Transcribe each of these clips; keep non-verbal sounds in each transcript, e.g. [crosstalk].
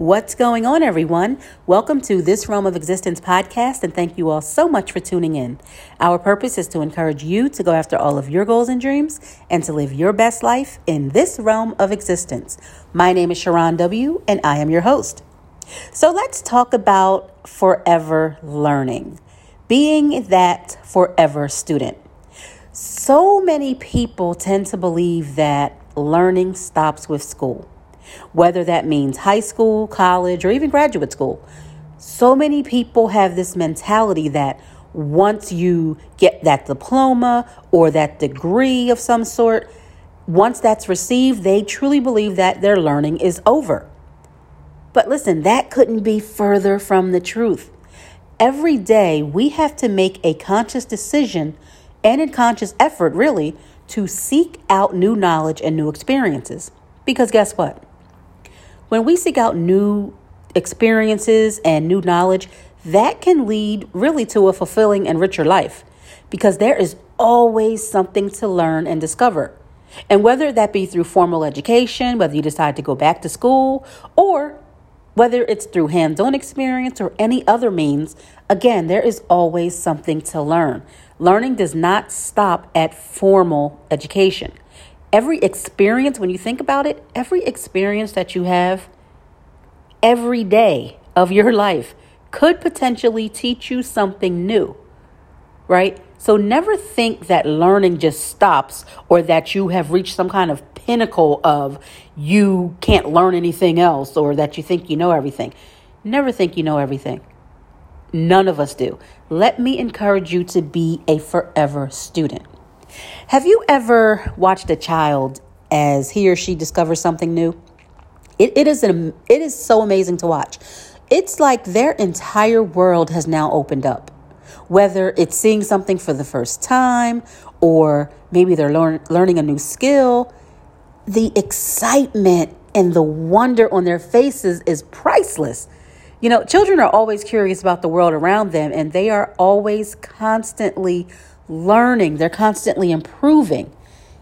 What's going on, everyone? Welcome to This Realm of Existence podcast, and thank you all so much for tuning in. Our purpose is to encourage you to go after all of your goals and dreams and to live your best life in this realm of existence. My name is Sharron W., and I am your host. So let's talk about forever learning, being that forever student. So many people tend to believe that learning stops with school whether that means high school, college, or even graduate school. So many people have this mentality that once you get that diploma or that degree of some sort, once that's received, they truly believe that their learning is over. But listen, that couldn't be further from the truth. Every day, we have to make a conscious decision and a conscious effort, really, to seek out new knowledge and new experiences. Because guess what? When we seek out new experiences and new knowledge, that can lead really to a fulfilling and richer life because there is always something to learn and discover. And whether that be through formal education, whether you decide to go back to school, or whether it's through hands on experience or any other means, again, there is always something to learn. Learning does not stop at formal education every experience, when you think about it, every experience that you have every day of your [laughs] life could potentially teach you something new, right? So never think that learning just stops or that you have reached some kind of pinnacle of you can't learn anything else or that you think you know everything. Never think you know everything. None of us do. Let me encourage you to be a forever student. Have you ever watched a child as he or she discovers something new? It, it is an, it is so amazing to watch. It's like their entire world has now opened up. Whether it's seeing something for the first time or maybe they're learn, learning a new skill, the excitement and the wonder on their faces is priceless. You know, children are always curious about the world around them and they are always constantly learning, they're constantly improving,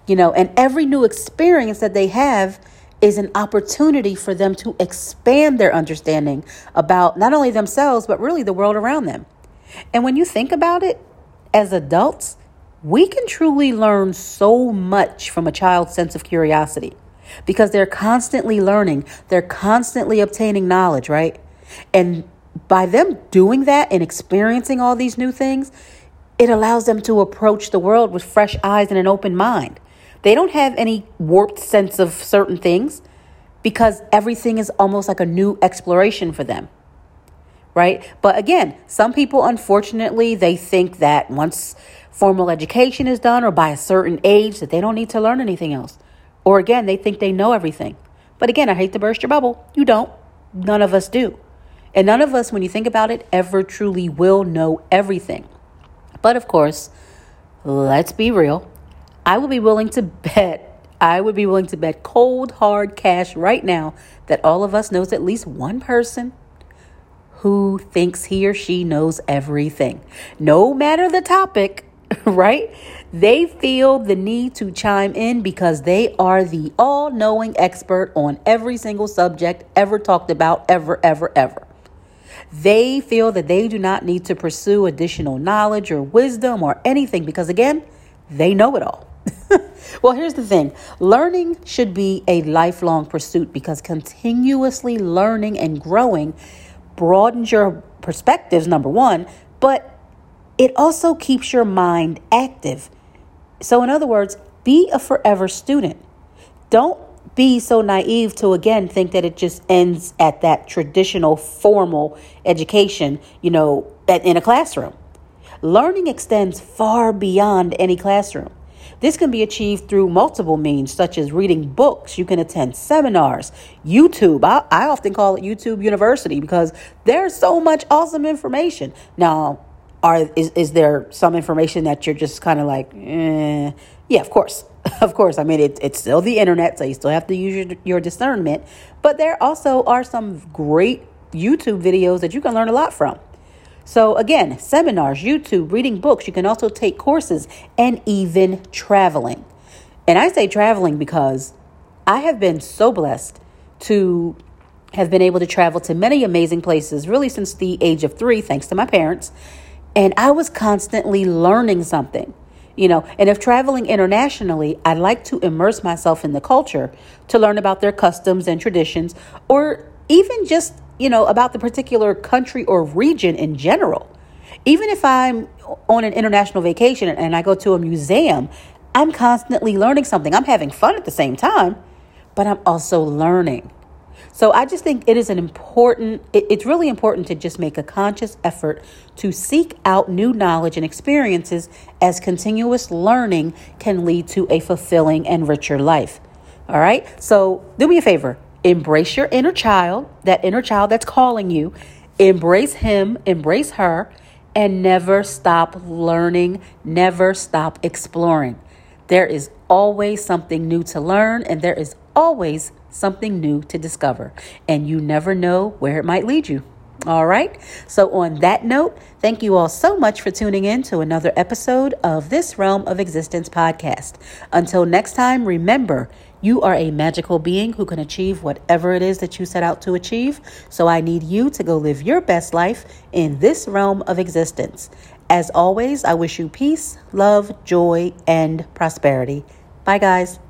you know, and every new experience that they have is an opportunity for them to expand their understanding about not only themselves, but really the world around them. And when you think about it, as adults, we can truly learn so much from a child's sense of curiosity because they're constantly learning, they're constantly obtaining knowledge, right? And by them doing that and experiencing all these new things, it allows them to approach the world with fresh eyes and an open mind. They don't have any warped sense of certain things because everything is almost like a new exploration for them. Right? But again, some people unfortunately they think that once formal education is done or by a certain age that they don't need to learn anything else. Or again, they think they know everything. But again, I hate to burst your bubble. You don't. None of us do. And none of us when you think about it ever truly will know everything. But of course, let's be real. I would be willing to bet, I would be willing to bet cold, hard cash right now that all of us knows at least one person who thinks he or she knows everything. No matter the topic, [laughs] right? They feel the need to chime in because they are the all knowing expert on every single subject ever talked about, ever, ever, ever. They feel that they do not need to pursue additional knowledge or wisdom or anything because, again, they know it all. [laughs] well, here's the thing learning should be a lifelong pursuit because continuously learning and growing broadens your perspectives, number one, but it also keeps your mind active. So, in other words, be a forever student. Don't be so naive to again think that it just ends at that traditional formal education, you know, in a classroom. Learning extends far beyond any classroom. This can be achieved through multiple means, such as reading books. You can attend seminars, YouTube. I, I often call it YouTube University because there's so much awesome information. Now, are is, is there some information that you're just kind of like, eh? yeah, of course. [laughs] of course, I mean, it, it's still the internet, so you still have to use your, your discernment. But there also are some great YouTube videos that you can learn a lot from. So, again, seminars, YouTube, reading books. You can also take courses and even traveling. And I say traveling because I have been so blessed to have been able to travel to many amazing places, really since the age of three, thanks to my parents. And I was constantly learning something, you know. And if traveling internationally, i'd like to immerse myself in the culture to learn about their customs and traditions, or even just, you know, about the particular country or region in general. Even if I'm on an international vacation and I go to a museum, I'm constantly learning something. I'm having fun at the same time, but I'm also learning. So I just think it is an important, it, it's really important to just make a conscious effort to seek out new knowledge and experiences as continuous learning can lead to a fulfilling and richer life. All right. So do me a favor embrace your inner child, that inner child that's calling you, embrace him, embrace her, and never stop learning, never stop exploring. There is always something new to learn, and there is always something new to discover, and you never know where it might lead you. All right. So, on that note, thank you all so much for tuning in to another episode of this Realm of Existence podcast. Until next time, remember, you are a magical being who can achieve whatever it is that you set out to achieve. So, I need you to go live your best life in this realm of existence. As always, I wish you peace, love, joy, and prosperity. Bye, guys.